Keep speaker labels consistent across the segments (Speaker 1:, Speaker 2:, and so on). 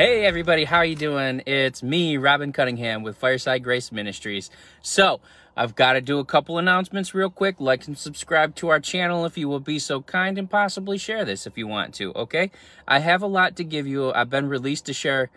Speaker 1: Hey everybody, how are you doing? It's me, Robin Cunningham with Fireside Grace Ministries. So, I've got to do a couple announcements real quick. Like and subscribe to our channel if you will be so kind and possibly share this if you want to, okay? I have a lot to give you. I've been released to share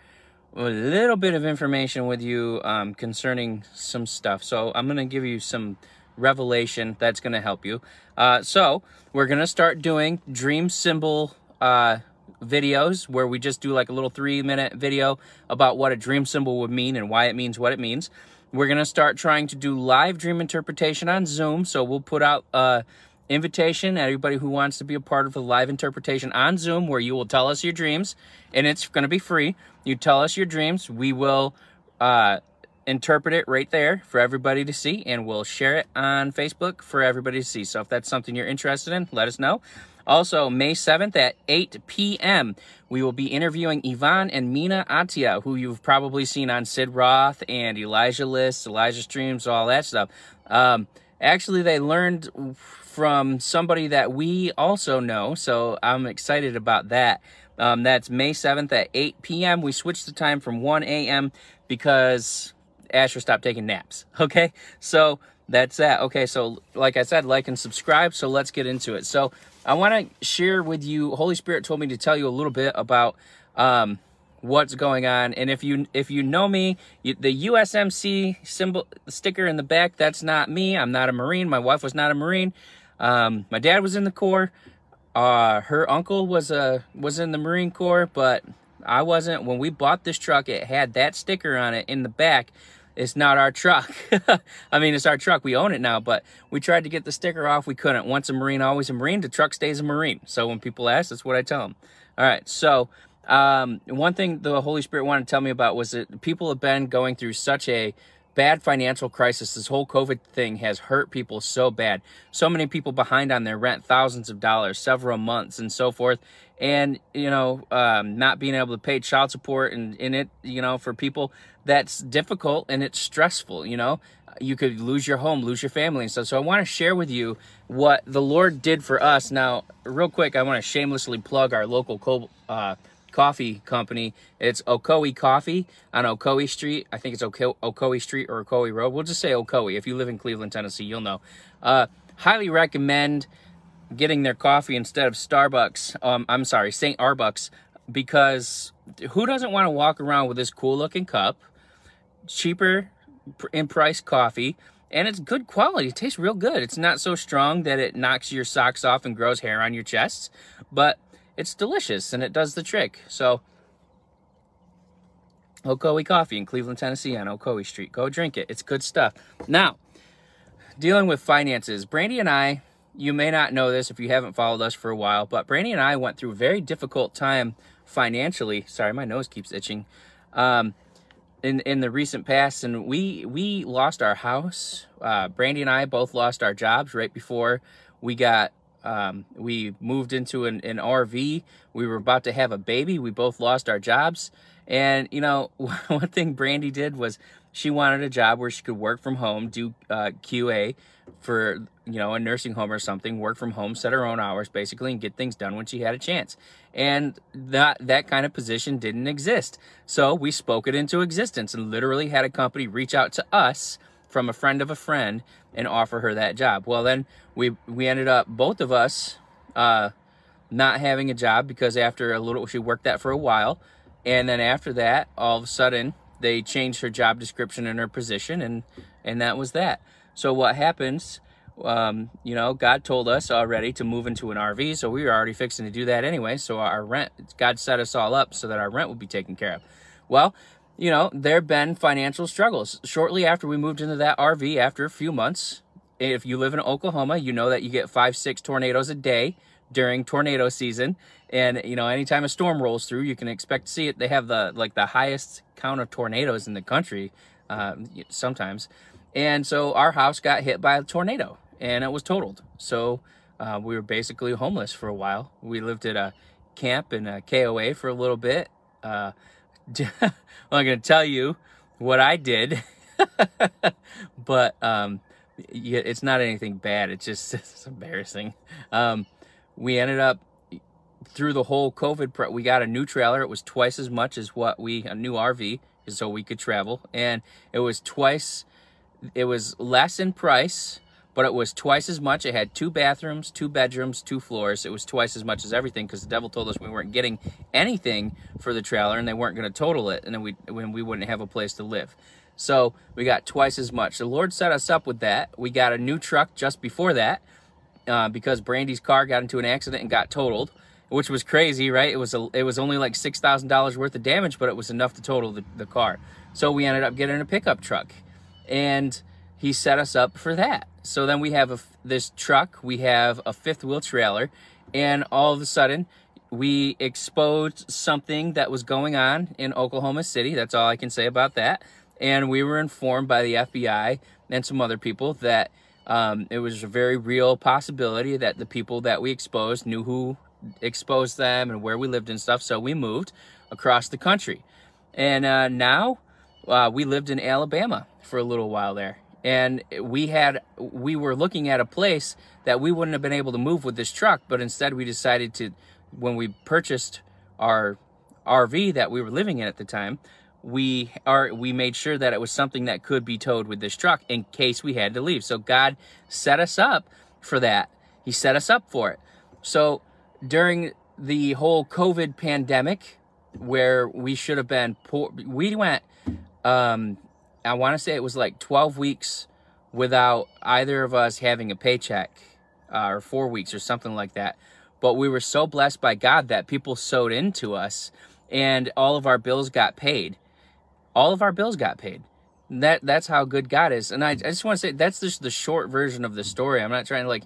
Speaker 1: a little bit of information with you um, concerning some stuff. So, I'm going to give you some revelation that's going to help you. Uh, so, we're going to start doing dream symbol uh, videos where we just do like a little three minute video about what a dream symbol would mean and why it means what it means. We're going to start trying to do live dream interpretation on Zoom. So we'll put out a invitation everybody who wants to be a part of a live interpretation on Zoom where you will tell us your dreams and it's going to be free. You tell us your dreams. We will uh, interpret it right there for everybody to see and we'll share it on Facebook for everybody to see. So if that's something you're interested in, let us know. Also, May 7th at 8 p.m., we will be interviewing Yvonne and Mina Atia, who you've probably seen on Sid Roth and Elijah Lists, Elijah Streams, all that stuff. Um, actually, they learned from somebody that we also know, so I'm excited about that. Um, that's May 7th at 8 p.m. We switched the time from 1 a.m. because Asher stopped taking naps. Okay, so that's that. Okay, so like I said, like and subscribe. So let's get into it. So I want to share with you. Holy Spirit told me to tell you a little bit about um, what's going on. And if you if you know me, you, the USMC symbol sticker in the back, that's not me. I'm not a Marine. My wife was not a Marine. Um, my dad was in the Corps. Uh, her uncle was a was in the Marine Corps, but I wasn't. When we bought this truck, it had that sticker on it in the back it's not our truck. I mean, it's our truck. We own it now, but we tried to get the sticker off. We couldn't. Once a Marine, always a Marine. The truck stays a Marine. So when people ask, that's what I tell them. All right. So um, one thing the Holy Spirit wanted to tell me about was that people have been going through such a bad financial crisis. This whole COVID thing has hurt people so bad. So many people behind on their rent, thousands of dollars, several months, and so forth. And, you know, um, not being able to pay child support and in it, you know, for people, that's difficult and it's stressful, you know. You could lose your home, lose your family and stuff. So I want to share with you what the Lord did for us. Now, real quick, I want to shamelessly plug our local uh, coffee company. It's Ocoee Coffee on Ocoee Street. I think it's Ocoee Street or Ocoee Road. We'll just say Ocoee. If you live in Cleveland, Tennessee, you'll know. Uh, highly recommend getting their coffee instead of Starbucks. Um, I'm sorry, St. Arbucks, because who doesn't want to walk around with this cool looking cup, cheaper in price coffee, and it's good quality. It tastes real good. It's not so strong that it knocks your socks off and grows hair on your chest, but it's delicious and it does the trick. So, Ocoee Coffee in Cleveland, Tennessee on Ocoee Street. Go drink it. It's good stuff. Now, dealing with finances. Brandy and I, you may not know this if you haven't followed us for a while, but Brandy and I went through a very difficult time financially. Sorry, my nose keeps itching. Um, in in the recent past, and we we lost our house. Uh, Brandy and I both lost our jobs right before we got um, we moved into an, an RV. We were about to have a baby. We both lost our jobs. And, you know, one thing Brandy did was she wanted a job where she could work from home, do uh, QA for, you know, a nursing home or something, work from home, set her own hours basically, and get things done when she had a chance. And that, that kind of position didn't exist. So we spoke it into existence and literally had a company reach out to us from a friend of a friend and offer her that job. Well, then we we ended up both of us uh, not having a job because after a little she worked that for a while, and then after that, all of a sudden they changed her job description and her position, and and that was that. So what happens? Um, you know, God told us already to move into an RV, so we were already fixing to do that anyway. So our rent, God set us all up so that our rent would be taken care of. Well, you know, there have been financial struggles. Shortly after we moved into that RV, after a few months, if you live in Oklahoma, you know that you get five, six tornadoes a day during tornado season. And, you know, anytime a storm rolls through, you can expect to see it. They have the, like, the highest count of tornadoes in the country uh, sometimes. And so our house got hit by a tornado and it was totaled. So uh, we were basically homeless for a while. We lived at a camp in a KOA for a little bit. Uh, I'm going to tell you what I did, but um, it's not anything bad. It's just it's embarrassing. Um, we ended up through the whole COVID, we got a new trailer. It was twice as much as what we, a new RV, so we could travel. And it was twice, it was less in price, but it was twice as much. It had two bathrooms, two bedrooms, two floors. It was twice as much as everything because the devil told us we weren't getting anything for the trailer and they weren't going to total it, and then we when we wouldn't have a place to live. So we got twice as much. The Lord set us up with that. We got a new truck just before that uh, because Brandy's car got into an accident and got totaled, which was crazy, right? It was a, it was only like six thousand dollars worth of damage, but it was enough to total the, the car. So we ended up getting a pickup truck, and he set us up for that. So then we have a, this truck, we have a fifth wheel trailer, and all of a sudden we exposed something that was going on in Oklahoma City. That's all I can say about that. And we were informed by the FBI and some other people that um, it was a very real possibility that the people that we exposed knew who exposed them and where we lived and stuff. So we moved across the country. And uh, now uh, we lived in Alabama for a little while there. And we had we were looking at a place that we wouldn't have been able to move with this truck, but instead we decided to when we purchased our RV that we were living in at the time, we are we made sure that it was something that could be towed with this truck in case we had to leave. So God set us up for that. He set us up for it. So during the whole COVID pandemic, where we should have been poor, we went. Um, I want to say it was like 12 weeks without either of us having a paycheck, uh, or four weeks or something like that. But we were so blessed by God that people sowed into us, and all of our bills got paid all of our bills got paid. That that's how good God is. And I, I just want to say that's just the short version of the story. I'm not trying to like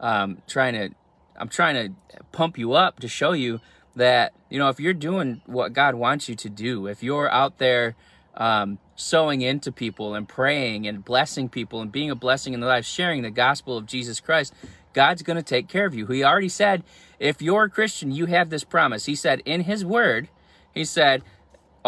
Speaker 1: um trying to I'm trying to pump you up to show you that you know if you're doing what God wants you to do, if you're out there um, sowing into people and praying and blessing people and being a blessing in their life, sharing the gospel of Jesus Christ, God's going to take care of you. He already said, if you're a Christian, you have this promise. He said in His Word, He said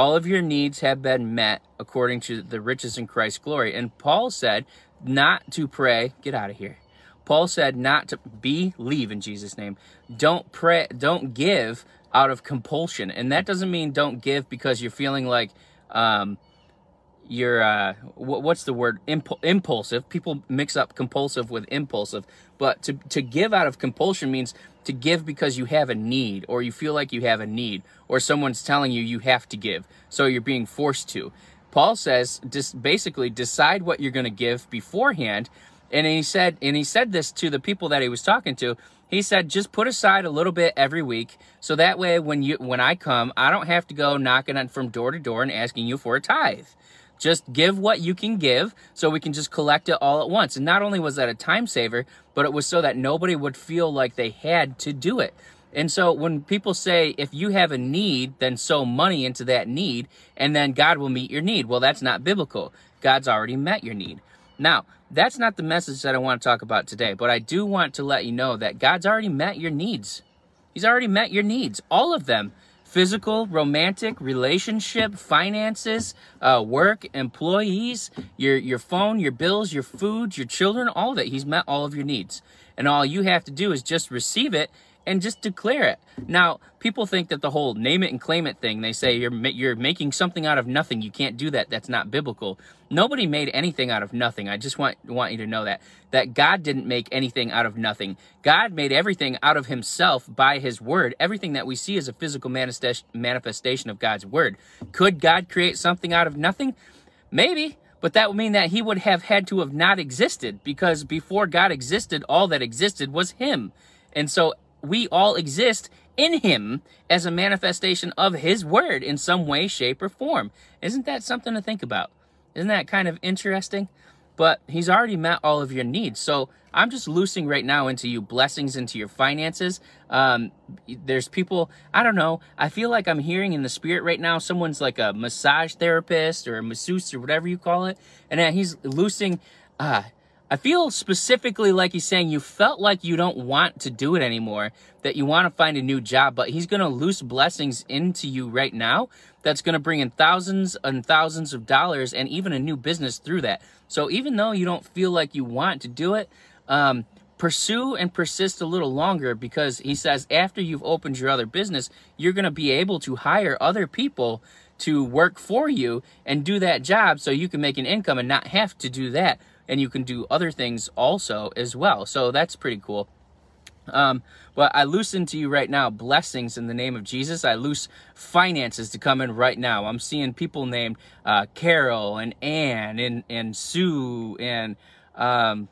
Speaker 1: all of your needs have been met according to the riches in Christ's glory. And Paul said not to pray, get out of here. Paul said not to believe in Jesus' name. Don't pray, don't give out of compulsion. And that doesn't mean don't give because you're feeling like um, you're, uh, what's the word? impulsive. People mix up compulsive with impulsive. But to, to give out of compulsion means to give because you have a need or you feel like you have a need or someone's telling you you have to give. So you're being forced to. Paul says just basically decide what you're going to give beforehand. And he said and he said this to the people that he was talking to. He said just put aside a little bit every week so that way when you when I come, I don't have to go knocking on from door to door and asking you for a tithe. Just give what you can give so we can just collect it all at once. And not only was that a time saver, but it was so that nobody would feel like they had to do it. And so when people say, if you have a need, then sow money into that need, and then God will meet your need. Well, that's not biblical. God's already met your need. Now, that's not the message that I want to talk about today, but I do want to let you know that God's already met your needs. He's already met your needs, all of them physical, romantic, relationship, finances, uh, work, employees, your, your phone, your bills, your food, your children, all of it. He's met all of your needs. And all you have to do is just receive it and just declare it. Now, people think that the whole name it and claim it thing, they say you're you're making something out of nothing. You can't do that. That's not biblical. Nobody made anything out of nothing. I just want want you to know that that God didn't make anything out of nothing. God made everything out of himself by his word. Everything that we see is a physical manifestation of God's word. Could God create something out of nothing? Maybe. But that would mean that he would have had to have not existed because before God existed, all that existed was him. And so we all exist in him as a manifestation of his word in some way, shape, or form. Isn't that something to think about? Isn't that kind of interesting? But he's already met all of your needs. So I'm just loosing right now into you blessings into your finances. Um, there's people, I don't know, I feel like I'm hearing in the spirit right now, someone's like a massage therapist or a masseuse or whatever you call it. And he's loosing, uh, I feel specifically like he's saying you felt like you don't want to do it anymore, that you want to find a new job, but he's going to loose blessings into you right now that's going to bring in thousands and thousands of dollars and even a new business through that. So even though you don't feel like you want to do it, um, pursue and persist a little longer because he says after you've opened your other business, you're going to be able to hire other people to work for you and do that job so you can make an income and not have to do that. And you can do other things also as well. So that's pretty cool. Um, but I loose into you right now blessings in the name of Jesus. I loose finances to come in right now. I'm seeing people named uh, Carol and Ann and, and Sue and um,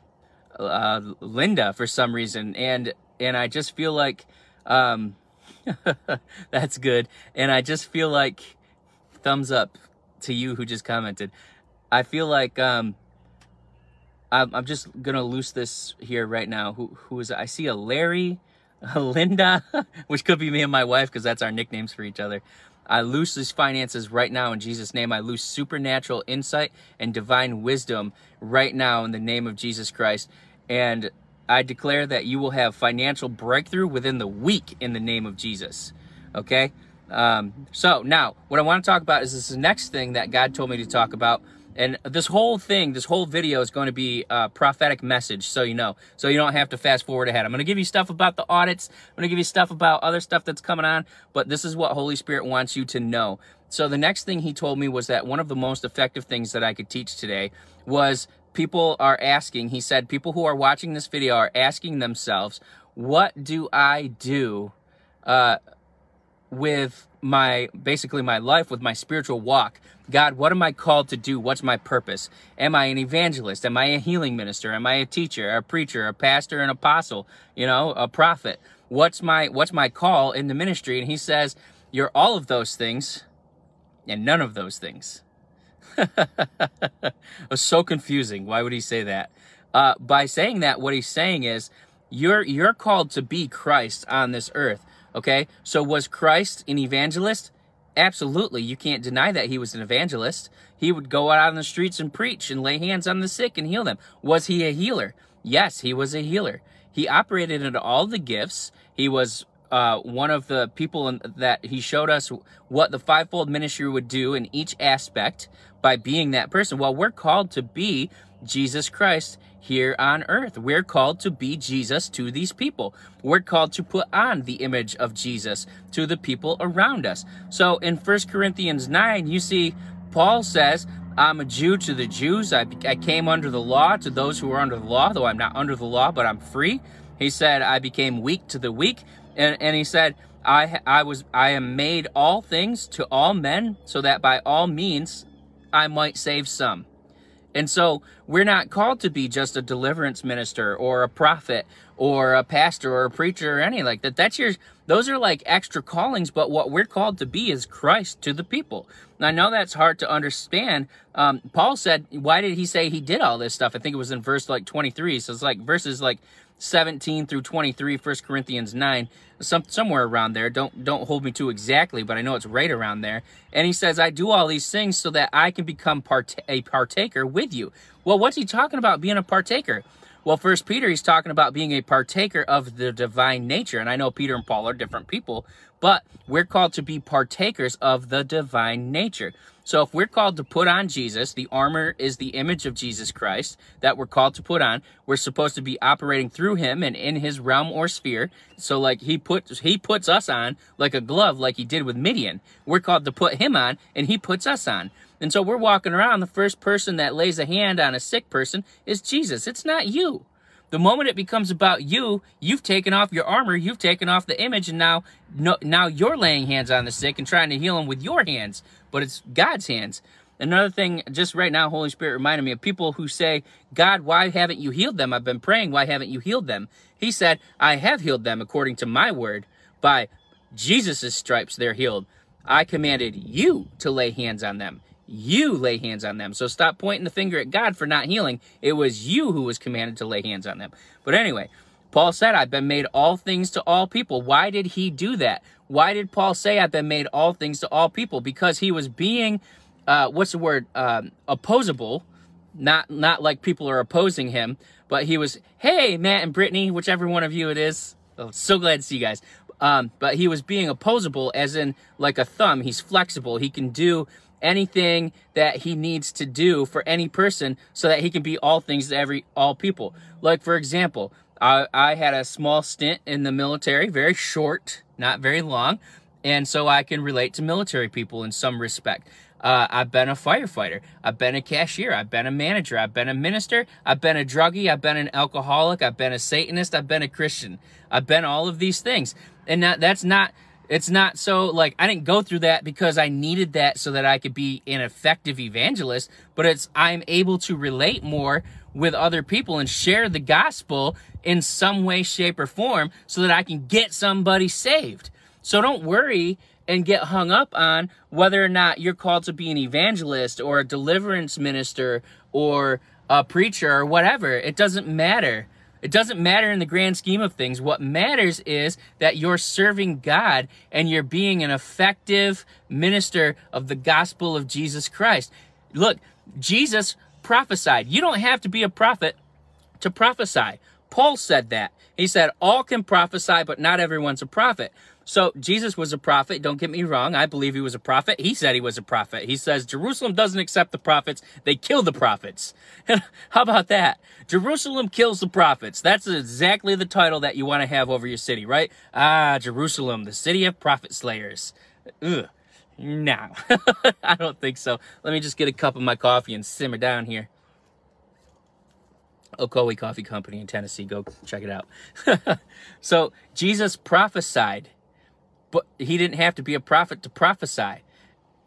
Speaker 1: uh, Linda for some reason, and and I just feel like um, that's good, and I just feel like thumbs up to you who just commented. I feel like um, I'm, I'm just gonna loose this here right now. Who who is? I see a Larry, a Linda, which could be me and my wife because that's our nicknames for each other. I loose these finances right now in Jesus' name. I loose supernatural insight and divine wisdom right now in the name of Jesus Christ. And I declare that you will have financial breakthrough within the week in the name of Jesus. Okay? Um, so now, what I want to talk about is this next thing that God told me to talk about. And this whole thing, this whole video is going to be a prophetic message, so you know. So you don't have to fast forward ahead. I'm going to give you stuff about the audits. I'm going to give you stuff about other stuff that's coming on. But this is what Holy Spirit wants you to know. So the next thing he told me was that one of the most effective things that I could teach today was people are asking, he said, people who are watching this video are asking themselves, what do I do uh, with my, basically my life, with my spiritual walk? God, what am I called to do? What's my purpose? Am I an evangelist? Am I a healing minister? Am I a teacher, a preacher, a pastor, an apostle, you know, a prophet? What's my, what's my call in the ministry? And he says, you're all of those things and none of those things. it was so confusing. Why would he say that? Uh, by saying that, what he's saying is you're you're called to be Christ on this earth. Okay, so was Christ an evangelist? Absolutely, you can't deny that he was an evangelist. He would go out on the streets and preach and lay hands on the sick and heal them. Was he a healer? Yes, he was a healer. He operated in all the gifts. He was uh, one of the people in, that he showed us what the fivefold ministry would do in each aspect by being that person. Well, we're called to be Jesus Christ here on earth. We're called to be Jesus to these people. We're called to put on the image of Jesus to the people around us. So in First Corinthians 9, you see Paul says, I'm a Jew to the Jews. I, I came under the law to those who are under the law, though I'm not under the law, but I'm free. He said, I became weak to the weak. And, and he said, I, I was I am made all things to all men so that by all means I might save some. And so we're not called to be just a deliverance minister or a prophet or a pastor or a preacher or any like that. That's your those are like extra callings, but what we're called to be is Christ to the people. And I know that's hard to understand. Um, Paul said, why did he say he did all this stuff? I think it was in verse like 23. So it's like verses like 17 through 23, 1 Corinthians 9, some, somewhere around there. Don't, don't hold me to exactly, but I know it's right around there. And he says, I do all these things so that I can become part- a partaker with you. Well, what's he talking about being a partaker? Well, First Peter, he's talking about being a partaker of the divine nature. And I know Peter and Paul are different people, but we're called to be partakers of the divine nature. So if we're called to put on Jesus, the armor is the image of Jesus Christ that we're called to put on. We're supposed to be operating through him and in his realm or sphere. So like he puts he puts us on like a glove like he did with Gideon. We're called to put him on and he puts us on. And so we're walking around the first person that lays a hand on a sick person is Jesus. It's not you. The moment it becomes about you, you've taken off your armor, you've taken off the image, and now, no, now you're laying hands on the sick and trying to heal them with your hands, but it's God's hands. Another thing, just right now, Holy Spirit reminded me of people who say, God, why haven't you healed them? I've been praying, why haven't you healed them? He said, I have healed them according to my word. By Jesus' stripes, they're healed. I commanded you to lay hands on them. You lay hands on them. So stop pointing the finger at God for not healing. It was you who was commanded to lay hands on them. But anyway, Paul said, I've been made all things to all people. Why did he do that? Why did Paul say, I've been made all things to all people? Because he was being, uh, what's the word, um, opposable. Not, not like people are opposing him, but he was, hey, Matt and Brittany, whichever one of you it is. Oh, so glad to see you guys. Um, but he was being opposable as in like a thumb. He's flexible. He can do anything that he needs to do for any person so that he can be all things to every all people. Like for example, I, I had a small stint in the military, very short, not very long, and so I can relate to military people in some respect. Uh, I've been a firefighter. I've been a cashier. I've been a manager. I've been a minister. I've been a druggie. I've been an alcoholic. I've been a Satanist. I've been a Christian. I've been all of these things. And that, that's not, it's not so like I didn't go through that because I needed that so that I could be an effective evangelist, but it's I'm able to relate more with other people and share the gospel in some way, shape, or form so that I can get somebody saved. So don't worry and get hung up on whether or not you're called to be an evangelist or a deliverance minister or a preacher or whatever. It doesn't matter. It doesn't matter in the grand scheme of things. What matters is that you're serving God and you're being an effective minister of the gospel of Jesus Christ. Look, Jesus prophesied. You don't have to be a prophet to prophesy. Paul said that. He said, All can prophesy, but not everyone's a prophet. So Jesus was a prophet. Don't get me wrong. I believe he was a prophet. He said he was a prophet. He says Jerusalem doesn't accept the prophets. They kill the prophets. How about that? Jerusalem kills the prophets. That's exactly the title that you want to have over your city, right? Ah, Jerusalem, the city of prophet slayers. Ugh. No, I don't think so. Let me just get a cup of my coffee and simmer down here. Ocoee Coffee Company in Tennessee. Go check it out. so Jesus prophesied but he didn't have to be a prophet to prophesy.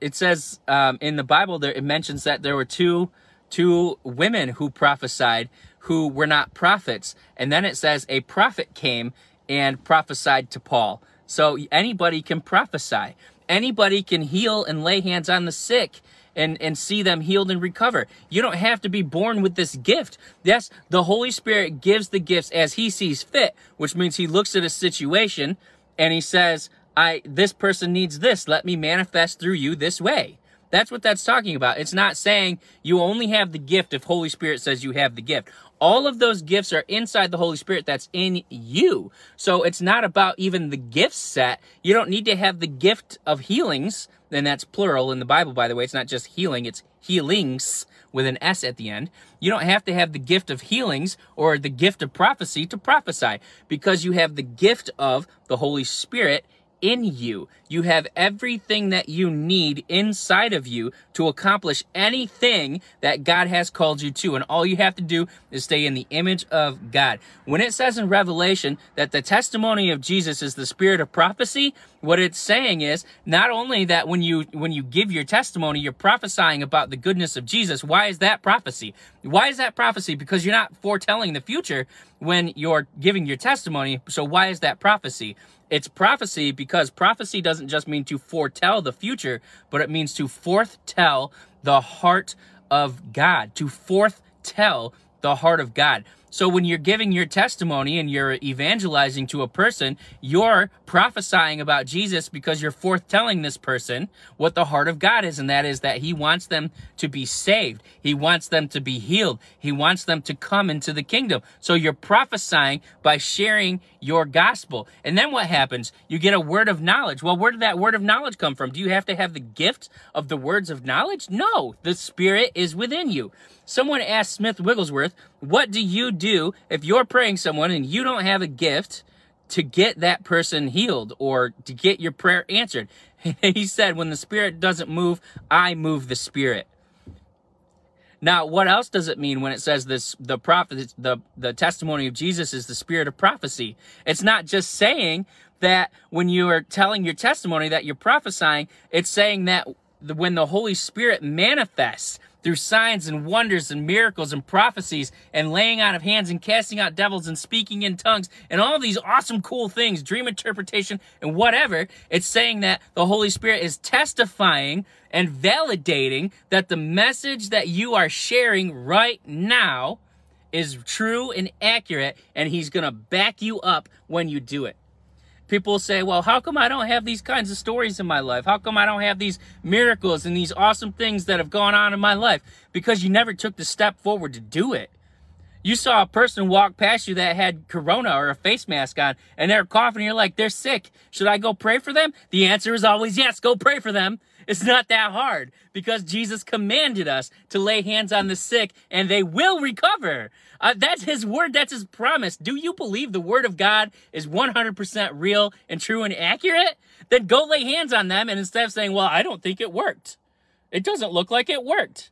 Speaker 1: It says um, in the Bible there it mentions that there were two two women who prophesied who were not prophets, and then it says a prophet came and prophesied to Paul. So anybody can prophesy. Anybody can heal and lay hands on the sick and, and see them healed and recover. You don't have to be born with this gift. Yes, the Holy Spirit gives the gifts as he sees fit, which means he looks at a situation and he says, I this person needs this. Let me manifest through you this way. That's what that's talking about. It's not saying you only have the gift if Holy Spirit says you have the gift. All of those gifts are inside the Holy Spirit that's in you. So it's not about even the gift set. You don't need to have the gift of healings, and that's plural in the Bible, by the way. It's not just healing, it's healings with an S at the end. You don't have to have the gift of healings or the gift of prophecy to prophesy because you have the gift of the Holy Spirit in you. You have everything that you need inside of you to accomplish anything that God has called you to. And all you have to do is stay in the image of God. When it says in Revelation that the testimony of Jesus is the spirit of prophecy, what it's saying is not only that when you when you give your testimony, you're prophesying about the goodness of Jesus. Why is that prophecy? Why is that prophecy? Because you're not foretelling the future when you're giving your testimony. So why is that prophecy? It's prophecy because prophecy doesn't just mean to foretell the future, but it means to foretell the heart of God, to foretell the heart of God. So when you're giving your testimony and you're evangelizing to a person, you're prophesying about Jesus because you're forthtelling this person what the heart of God is, and that is that He wants them to be saved. He wants them to be healed. He wants them to come into the kingdom. So you're prophesying by sharing your gospel. And then what happens? You get a word of knowledge. Well, where did that word of knowledge come from? Do you have to have the gift of the words of knowledge? No, the Spirit is within you. Someone asked Smith Wigglesworth, What do you do if you're praying someone and you don't have a gift to get that person healed or to get your prayer answered? he said, When the Spirit doesn't move, I move the Spirit. Now, what else does it mean when it says this the prophet the the testimony of Jesus is the spirit of prophecy? It's not just saying that when you are telling your testimony that you're prophesying, it's saying that when the Holy Spirit manifests through signs and wonders and miracles and prophecies and laying out of hands and casting out devils and speaking in tongues and all these awesome cool things, dream interpretation and whatever, it's saying that the Holy Spirit is testifying and validating that the message that you are sharing right now is true and accurate and he's going to back you up when you do it. People say, well, how come I don't have these kinds of stories in my life? How come I don't have these miracles and these awesome things that have gone on in my life? Because you never took the step forward to do it. You saw a person walk past you that had corona or a face mask on and they're coughing. You're like, they're sick. Should I go pray for them? The answer is always yes, go pray for them. It's not that hard because Jesus commanded us to lay hands on the sick and they will recover. Uh, that's his word, that's his promise. Do you believe the word of God is 100% real and true and accurate? Then go lay hands on them and instead of saying, well, I don't think it worked, it doesn't look like it worked.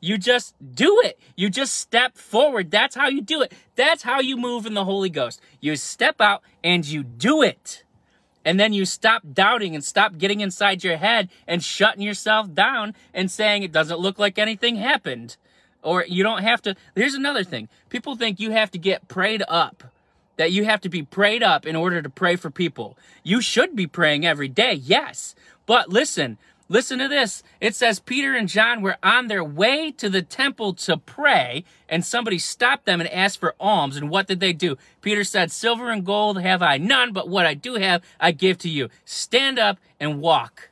Speaker 1: You just do it. You just step forward. That's how you do it. That's how you move in the Holy Ghost. You step out and you do it. And then you stop doubting and stop getting inside your head and shutting yourself down and saying it doesn't look like anything happened. Or you don't have to. Here's another thing people think you have to get prayed up, that you have to be prayed up in order to pray for people. You should be praying every day, yes. But listen, Listen to this. It says Peter and John were on their way to the temple to pray, and somebody stopped them and asked for alms. And what did they do? Peter said, Silver and gold have I none, but what I do have, I give to you. Stand up and walk.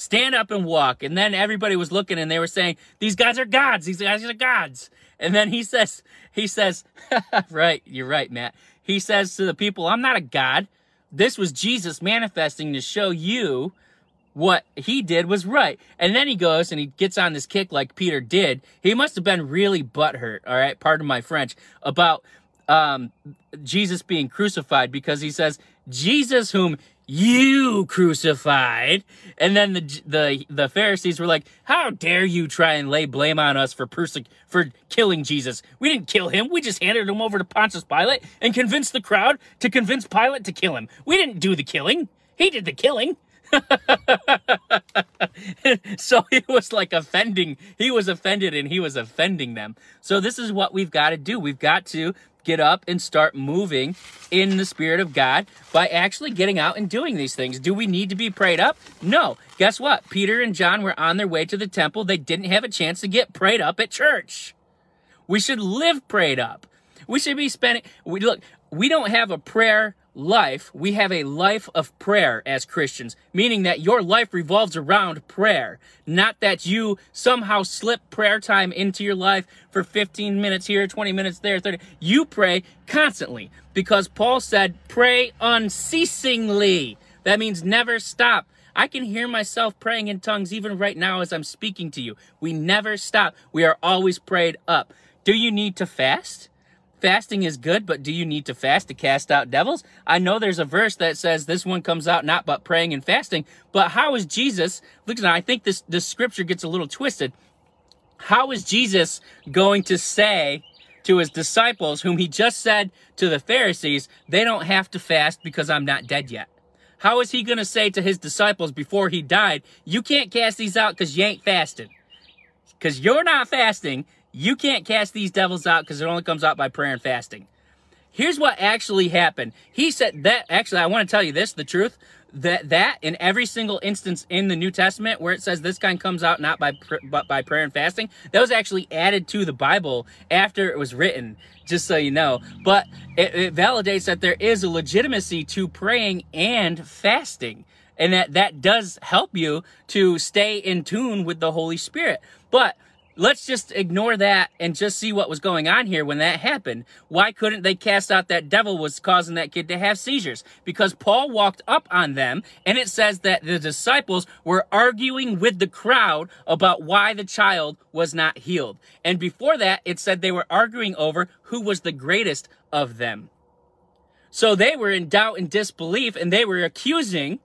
Speaker 1: Stand up and walk. And then everybody was looking and they were saying, These guys are gods. These guys are gods. And then he says, He says, Right, you're right, Matt. He says to the people, I'm not a god. This was Jesus manifesting to show you what he did was right. And then he goes and he gets on this kick like Peter did. He must have been really butthurt, all right, pardon my French, about um, Jesus being crucified because he says, Jesus whom you crucified. And then the the the Pharisees were like, "How dare you try and lay blame on us for perse- for killing Jesus? We didn't kill him. We just handed him over to Pontius Pilate and convinced the crowd to convince Pilate to kill him. We didn't do the killing. He did the killing." so he was like offending, he was offended and he was offending them. So this is what we've got to do. We've got to get up and start moving in the Spirit of God by actually getting out and doing these things. Do we need to be prayed up? No. Guess what? Peter and John were on their way to the temple. They didn't have a chance to get prayed up at church. We should live prayed up. We should be spending, we look, we don't have a prayer life, we have a life of prayer as Christians, meaning that your life revolves around prayer, not that you somehow slip prayer time into your life for 15 minutes here, 20 minutes there, 30. You pray constantly because Paul said, pray unceasingly. That means never stop. I can hear myself praying in tongues even right now as I'm speaking to you. We never stop. We are always prayed up. Do you need to fast? Fasting is good, but do you need to fast to cast out devils? I know there's a verse that says this one comes out not but praying and fasting, but how is Jesus, look, I think this, this scripture gets a little twisted. How is Jesus going to say to his disciples, whom he just said to the Pharisees, they don't have to fast because I'm not dead yet? How is he going to say to his disciples before he died, you can't cast these out because you ain't fasting? Because you're not fasting you can't cast these devils out because it only comes out by prayer and fasting. Here's what actually happened. He said that actually I want to tell you this, the truth, that that in every single instance in the New Testament where it says this kind comes out not by but by prayer and fasting, that was actually added to the Bible after it was written, just so you know. But it, it validates that there is a legitimacy to praying and fasting and that that does help you to stay in tune with the Holy Spirit. But let's just ignore that and just see what was going on here when that happened. Why couldn't they cast out that devil was causing that kid to have seizures? Because Paul walked up on them and it says that the disciples were arguing with the crowd about why the child was not healed. And before that, it said they were arguing over who was the greatest of them. So they were in doubt and disbelief and they were accusing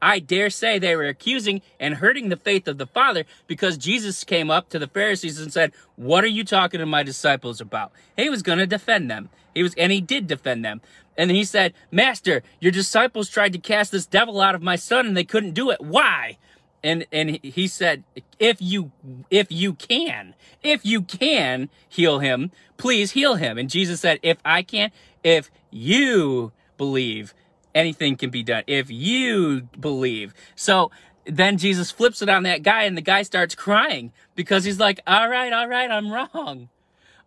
Speaker 1: I dare say they were accusing and hurting the faith of the Father because Jesus came up to the Pharisees and said, What are you talking to my disciples about? He was going to defend them. He was, and he did defend them. And he said, Master, your disciples tried to cast this devil out of my son and they couldn't do it. Why? And, and he said, if you, if you can, if you can heal him, please heal him. And Jesus said, if I can, if you believe, anything can be done if you believe. So then Jesus flips it on that guy and the guy starts crying because he's like, all right, all right, I'm wrong.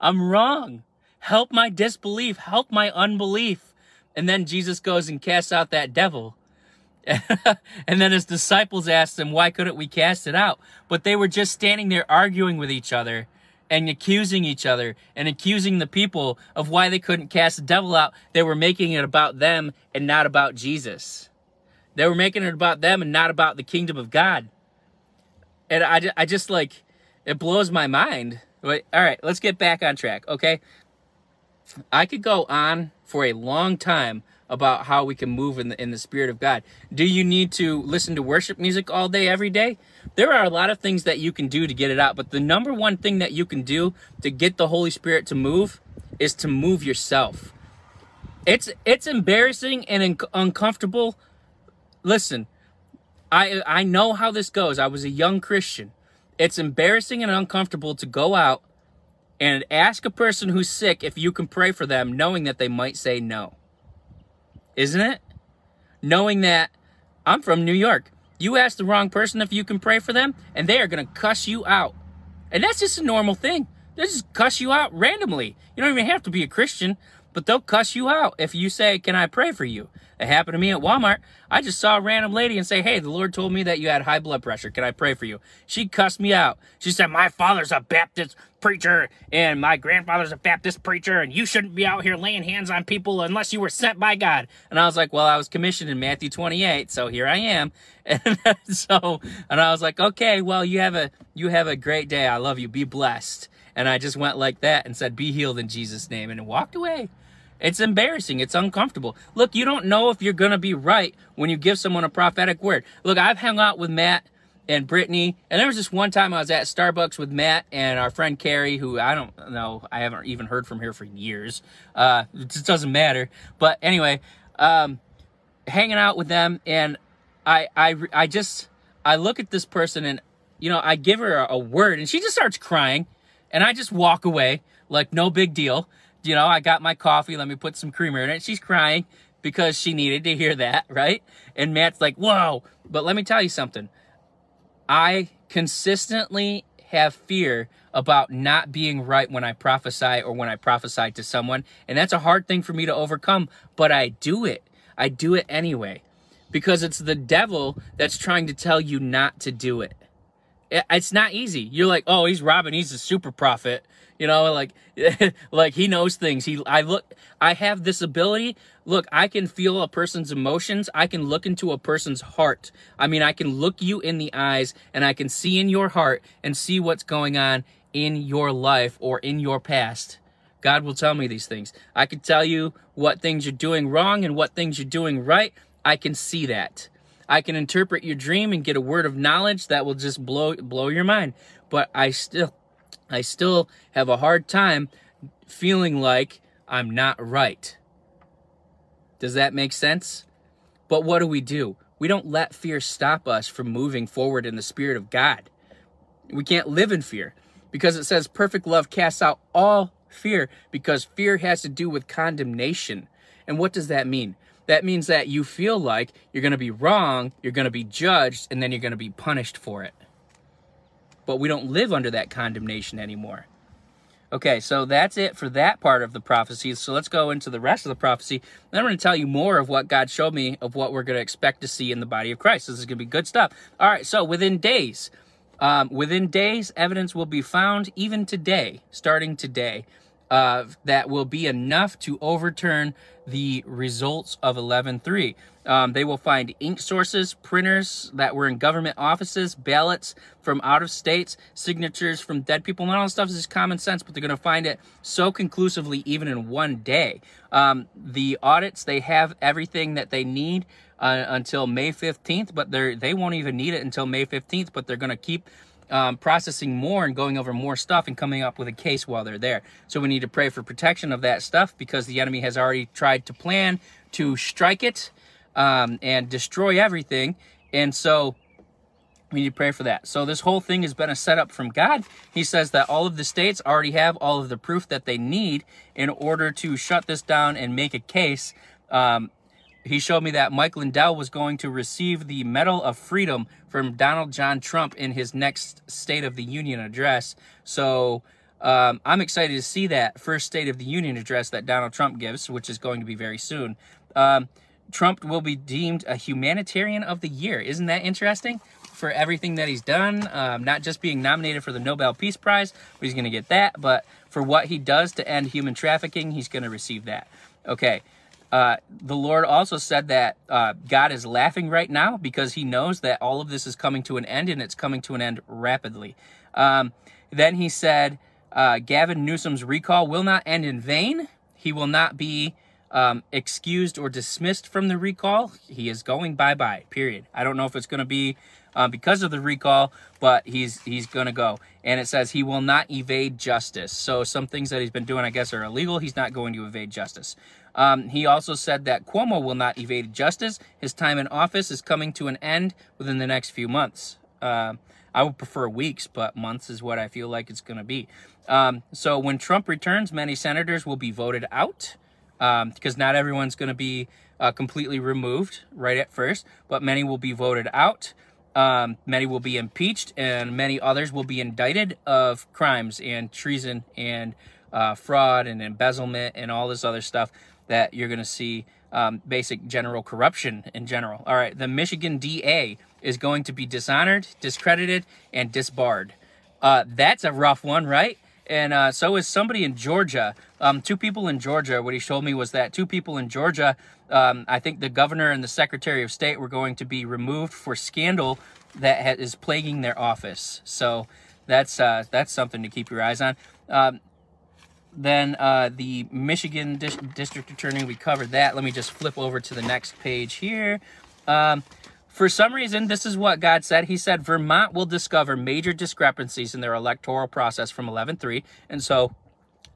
Speaker 1: I'm wrong. Help my disbelief. Help my unbelief. And then Jesus goes and casts out that devil. and then his disciples asked him, why couldn't we cast it out? But they were just standing there arguing with each other and accusing each other and accusing the people of why they couldn't cast the devil out. They were making it about them and not about Jesus. They were making it about them and not about the kingdom of God. and I, I just like it blows my mind. Wait, all right, let's get back on track, okay? I could go on for a long time about how we can move in the, in the spirit of God. Do you need to listen to worship music all day, every day? There are a lot of things that you can do to get it out, but the number one thing that you can do to get the Holy Spirit to move is to move yourself. It's it's embarrassing and un- uncomfortable. Listen, I I know how this goes. I was a young Christian. It's embarrassing and uncomfortable to go out and ask a person who's sick if you can pray for them knowing that they might say no isn't it? Knowing that I'm from New York. You ask the wrong person if you can pray for them, and they are going to cuss you out. And that's just a normal thing. They just cuss you out randomly. You don't even have to be a Christian, but they'll cuss you out if you say, Can I pray for you? It happened to me at Walmart. I just saw a random lady and say, Hey, the Lord told me that you had high blood pressure. Can I pray for you? She cussed me out. She said, My father's a Baptist preacher and my grandfather's a Baptist preacher and you shouldn't be out here laying hands on people unless you were sent by God. And I was like, Well, I was commissioned in Matthew 28, so here I am. And so and I was like, Okay, well you have a you have a great day. I love you. Be blessed. And I just went like that and said, Be healed in Jesus' name and walked away. It's embarrassing. It's uncomfortable. Look, you don't know if you're going to be right when you give someone a prophetic word. Look, I've hung out with Matt and Brittany, and there was this one time I was at Starbucks with Matt and our friend Carrie, who I don't know, I haven't even heard from her for years. Uh, it just doesn't matter. But anyway, um, hanging out with them, and I, I, I just, I look at this person and, you know, I give her a, a word, and she just starts crying, and I just walk away like no big deal you know, I got my coffee. Let me put some creamer in it. She's crying because she needed to hear that, right? And Matt's like, whoa. But let me tell you something. I consistently have fear about not being right when I prophesy or when I prophesy to someone. And that's a hard thing for me to overcome, but I do it. I do it anyway because it's the devil that's trying to tell you not to do it. It's not easy. You're like, oh, he's Robin. He's a super prophet. You know, like, like he knows things. He, I look, I have this ability. Look, I can feel a person's emotions. I can look into a person's heart. I mean, I can look you in the eyes and I can see in your heart and see what's going on in your life or in your past. God will tell me these things. I can tell you what things you're doing wrong and what things you're doing right. I can see that. I can interpret your dream and get a word of knowledge that will just blow blow your mind. But I still I still have a hard time feeling like I'm not right. Does that make sense? But what do we do? We don't let fear stop us from moving forward in the Spirit of God. We can't live in fear because it says perfect love casts out all fear because fear has to do with condemnation. And what does that mean? That means that you feel like you're going to be wrong, you're going to be judged, and then you're going to be punished for it but we don't live under that condemnation anymore. Okay, so that's it for that part of the prophecy. So let's go into the rest of the prophecy. Then I'm going to tell you more of what God showed me of what we're going to expect to see in the body of Christ. This is going to be good stuff. All right, so within days, um, within days, evidence will be found even today, starting today, uh, that will be enough to overturn the results of 11.3. Um, they will find ink sources, printers that were in government offices, ballots from out of states, signatures from dead people. None of that stuff is common sense, but they're going to find it so conclusively even in one day. Um, the audits, they have everything that they need uh, until May 15th, but they they won't even need it until May 15th, but they're going to keep um, processing more and going over more stuff and coming up with a case while they're there. So we need to pray for protection of that stuff because the enemy has already tried to plan to strike it um, and destroy everything. And so we need to pray for that. So this whole thing has been a setup from God. He says that all of the states already have all of the proof that they need in order to shut this down and make a case um, he showed me that Mike Lindell was going to receive the Medal of Freedom from Donald John Trump in his next State of the Union address. So um, I'm excited to see that first State of the Union address that Donald Trump gives, which is going to be very soon. Um, Trump will be deemed a humanitarian of the year. Isn't that interesting? For everything that he's done, um, not just being nominated for the Nobel Peace Prize, but he's going to get that, but for what he does to end human trafficking, he's going to receive that. Okay. Uh, the Lord also said that uh, God is laughing right now because he knows that all of this is coming to an end and it's coming to an end rapidly. Um, then he said, uh, Gavin Newsom's recall will not end in vain. He will not be um, excused or dismissed from the recall. He is going bye bye, period. I don't know if it's going to be um, because of the recall, but he's he's going to go. And it says he will not evade justice. So some things that he's been doing, I guess, are illegal. He's not going to evade justice. Um, he also said that Cuomo will not evade justice. His time in office is coming to an end within the next few months. Uh, I would prefer weeks, but months is what I feel like it's going to be. Um, so when Trump returns, many senators will be voted out because um, not everyone's going to be uh, completely removed right at first, but many will be voted out. Um, many will be impeached, and many others will be indicted of crimes and treason and uh, fraud and embezzlement and all this other stuff that you're going to see um, basic general corruption in general. All right, the Michigan DA is going to be dishonored, discredited, and disbarred. Uh, that's a rough one, right? And uh, so is somebody in Georgia. Um, two people in Georgia. What he showed me was that two people in Georgia, um, I think the governor and the secretary of state were going to be removed for scandal that is plaguing their office. So that's uh, that's something to keep your eyes on. Um, then uh, the Michigan Dis- District Attorney, we covered that. Let me just flip over to the next page here. Um, for some reason, this is what God said. He said Vermont will discover major discrepancies in their electoral process from 11-3, and so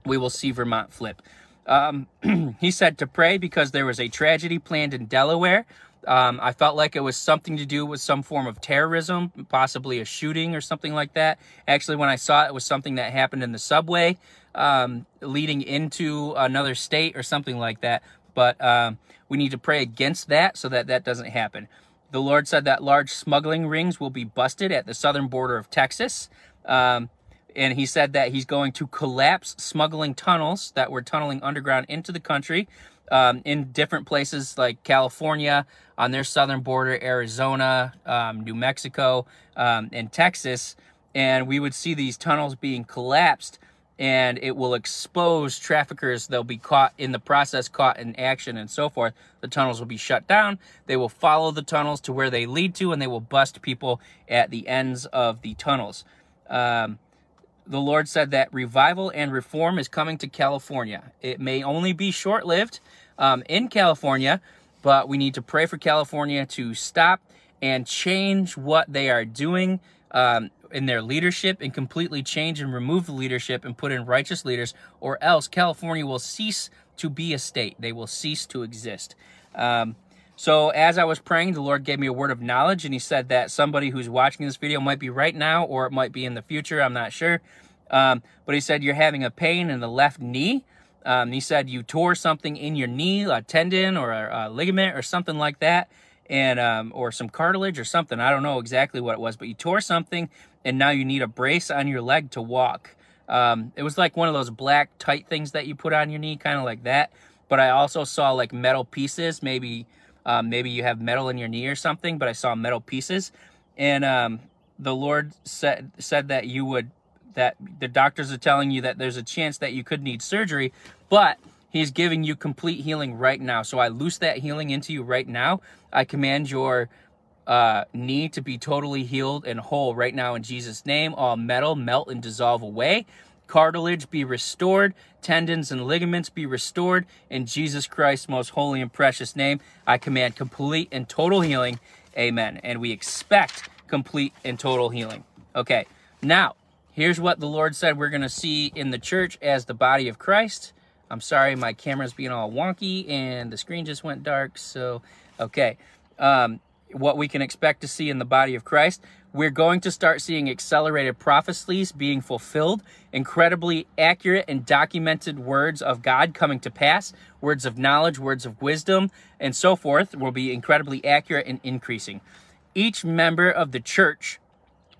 Speaker 1: we will see Vermont flip. Um, he said to pray because there was a tragedy planned in Delaware. Um, I felt like it was something to do with some form of terrorism, possibly a shooting or something like that. Actually, when I saw it, it was something that happened in the subway um, leading into another state or something like that. But um, we need to pray against that so that that doesn't happen. The Lord said that large smuggling rings will be busted at the southern border of Texas. Um, and he said that he's going to collapse smuggling tunnels that were tunneling underground into the country um, in different places like California, on their southern border, Arizona, um, New Mexico, um, and Texas. And we would see these tunnels being collapsed and it will expose traffickers. They'll be caught in the process, caught in action, and so forth. The tunnels will be shut down. They will follow the tunnels to where they lead to, and they will bust people at the ends of the tunnels. Um, the Lord said that revival and reform is coming to California. It may only be short lived um, in California, but we need to pray for California to stop and change what they are doing. Um, in their leadership and completely change and remove the leadership and put in righteous leaders, or else California will cease to be a state. They will cease to exist. Um, so as I was praying, the Lord gave me a word of knowledge, and He said that somebody who's watching this video might be right now, or it might be in the future. I'm not sure. Um, but He said you're having a pain in the left knee. Um, he said you tore something in your knee, a tendon or a, a ligament or something like that, and um, or some cartilage or something. I don't know exactly what it was, but you tore something and now you need a brace on your leg to walk. Um, it was like one of those black tight things that you put on your knee, kind of like that. But I also saw like metal pieces. Maybe, um, maybe you have metal in your knee or something. But I saw metal pieces, and um, the Lord said said that you would that the doctors are telling you that there's a chance that you could need surgery, but He's giving you complete healing right now. So I loose that healing into you right now. I command your uh, knee to be totally healed and whole right now in Jesus' name. All metal melt and dissolve away. Cartilage be restored. Tendons and ligaments be restored. In Jesus Christ's most holy and precious name, I command complete and total healing. Amen. And we expect complete and total healing. Okay, now, here's what the Lord said we're going to see in the church as the body of Christ. I'm sorry, my camera's being all wonky and the screen just went dark. So, okay. Um, what we can expect to see in the body of Christ. We're going to start seeing accelerated prophecies being fulfilled, incredibly accurate and documented words of God coming to pass, words of knowledge, words of wisdom, and so forth will be incredibly accurate and increasing. Each member of the church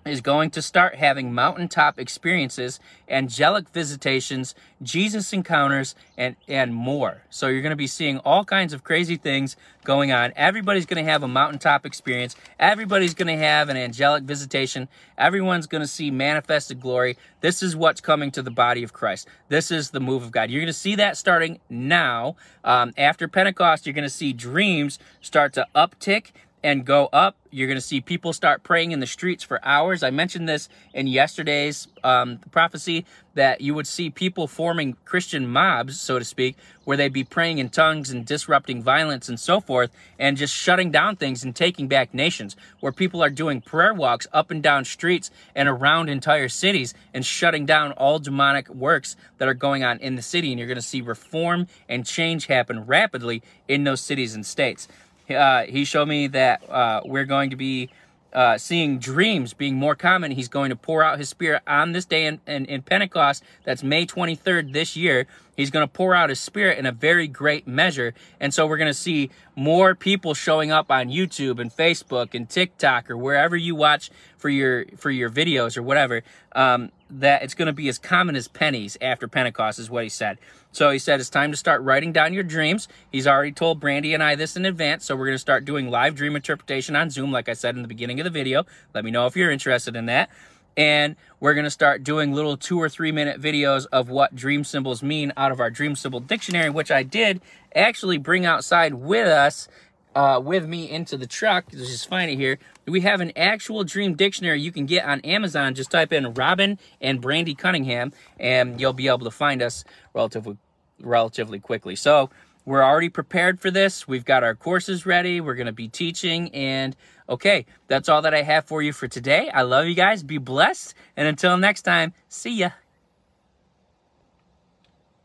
Speaker 1: is going to start having mountaintop experiences, angelic visitations, Jesus encounters, and, and more. So you're going to be seeing all kinds of crazy things going on. Everybody's going to have a mountaintop experience. Everybody's going to have an angelic visitation. Everyone's going to see manifested glory. This is what's coming to the body of Christ. This is the move of God. You're going to see that starting now. Um, after Pentecost, you're going to see dreams start to uptick and go up. You're going to see people start praying in the streets for hours. I mentioned this in yesterday's um, prophecy that you would see people forming Christian mobs, so to speak, where they'd be praying in tongues and disrupting violence and so forth, and just shutting down things and taking back nations, where people are doing prayer walks up and down streets and around entire cities and shutting down all demonic works that are going on in the city. And you're going to see reform and change happen rapidly in those cities and states uh, he showed me that uh, we're going to be uh, seeing dreams being more common. He's going to pour out his spirit on this day in, in, in Pentecost. That's May 23rd this year. He's going to pour out his spirit in a very great measure. And so we're going to see more people showing up on YouTube and Facebook and TikTok or wherever you watch for your for your videos or whatever. Um, that it's going to be as common as pennies after Pentecost is what he said. So he said it's time to start writing down your dreams. He's already told Brandy and I this in advance. So we're going to start doing live dream interpretation on Zoom, like I said in the beginning of the video. Let me know if you're interested in that and we're going to start doing little two or three minute videos of what dream symbols mean out of our dream symbol dictionary, which I did actually bring outside with us, uh, with me into the truck. Let's just find it here. We have an actual dream dictionary you can get on Amazon. Just type in Robin and Brandy Cunningham, and you'll be able to find us relatively, relatively quickly. So we're already prepared for this. We've got our courses ready. We're going to be teaching. And okay, that's all that I have for you for today. I love you guys. Be blessed. And until next time, see ya.